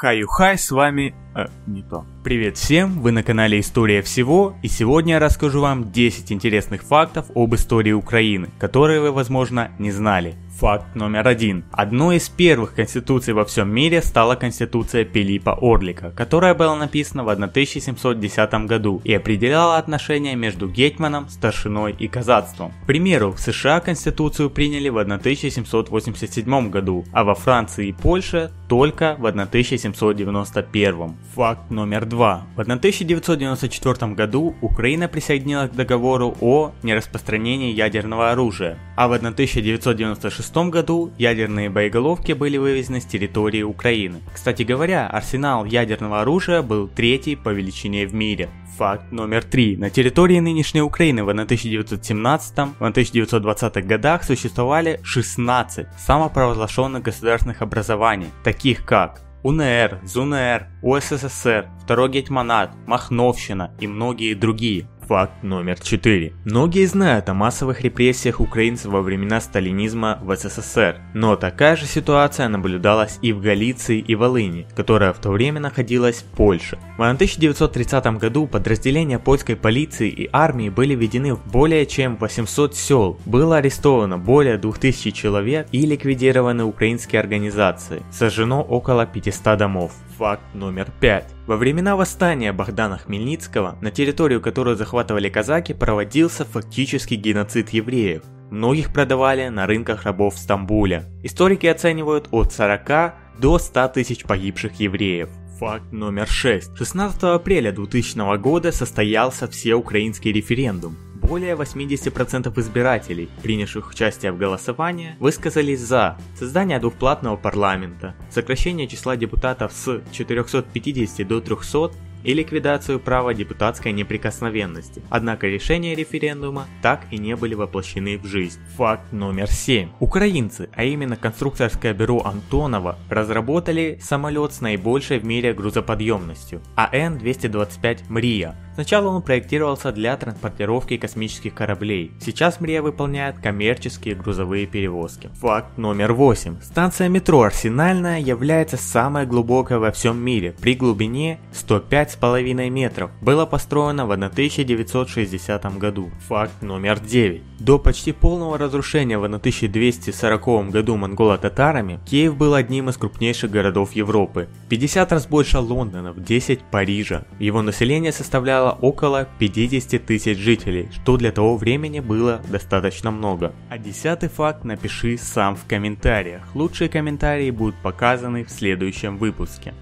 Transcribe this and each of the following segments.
Хаю-хай, с вами... Э, не то. Привет всем, вы на канале История Всего, и сегодня я расскажу вам 10 интересных фактов об истории Украины, которые вы, возможно, не знали. Факт номер один. Одной из первых конституций во всем мире стала конституция Пилипа Орлика, которая была написана в 1710 году и определяла отношения между гетманом, старшиной и казацтвом. К примеру, в США конституцию приняли в 1787 году, а во Франции и Польше только в 1791. Факт номер два. В 1994 году Украина присоединилась к договору о нераспространении ядерного оружия, а в 1996 году ядерные боеголовки были вывезены с территории Украины. Кстати говоря, арсенал ядерного оружия был третий по величине в мире. Факт номер три. На территории нынешней Украины в 1917-1920 годах существовали 16 самопровозглашенных государственных образований, таких как УНР, ЗУНР, УССР, Второй Гетьманат, Махновщина и многие другие. Факт номер 4. Многие знают о массовых репрессиях украинцев во времена сталинизма в СССР, но такая же ситуация наблюдалась и в Галиции и Волыни, которая в то время находилась в Польше. В 1930 году подразделения польской полиции и армии были введены в более чем 800 сел, было арестовано более 2000 человек и ликвидированы украинские организации, сожжено около 500 домов. Факт номер 5. Во времена восстания Богдана Хмельницкого, на территорию которую захватывали казаки, проводился фактический геноцид евреев. Многих продавали на рынках рабов в Стамбуле. Историки оценивают от 40 до 100 тысяч погибших евреев. Факт номер 6. 16 апреля 2000 года состоялся всеукраинский референдум. Более 80% избирателей, принявших участие в голосовании, высказались за создание двухплатного парламента, сокращение числа депутатов с 450 до 300 и ликвидацию права депутатской неприкосновенности. Однако решения референдума так и не были воплощены в жизнь. Факт номер 7. Украинцы, а именно конструкторское бюро Антонова, разработали самолет с наибольшей в мире грузоподъемностью АН-225 «Мрия». Сначала он проектировался для транспортировки космических кораблей. Сейчас «Мрия» выполняет коммерческие грузовые перевозки. Факт номер 8. Станция метро Арсенальная является самой глубокой во всем мире при глубине 105 5,5 метров, было построено в 1960 году. Факт номер 9. До почти полного разрушения в 1240 году монголо-татарами, Киев был одним из крупнейших городов Европы. 50 раз больше Лондона, в 10 Парижа. Его население составляло около 50 тысяч жителей, что для того времени было достаточно много. А десятый факт напиши сам в комментариях. Лучшие комментарии будут показаны в следующем выпуске.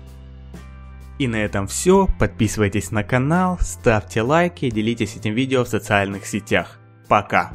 И на этом все. Подписывайтесь на канал, ставьте лайки, делитесь этим видео в социальных сетях. Пока!